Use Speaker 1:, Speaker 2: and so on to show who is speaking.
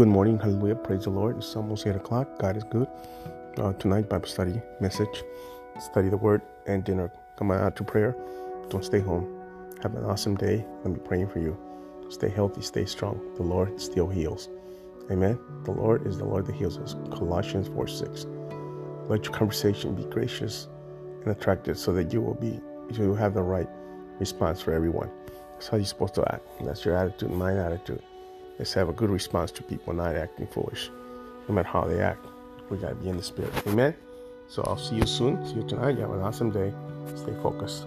Speaker 1: Good morning, hallelujah, praise the Lord. It's almost 8 o'clock. God is good. Uh, tonight, Bible study, message, study the word, and dinner. Come out to prayer. Don't stay home. Have an awesome day. Me praying for you. Stay healthy, stay strong. The Lord still heals. Amen. The Lord is the Lord that heals us. Colossians 4 6. Let your conversation be gracious and attractive so that you will be you will have the right response for everyone. That's how you're supposed to act. That's your attitude, my attitude. Let's have a good response to people not acting foolish. No matter how they act. We gotta be in the spirit. Amen. So I'll see you soon. See you tonight. You have an awesome day. Stay focused.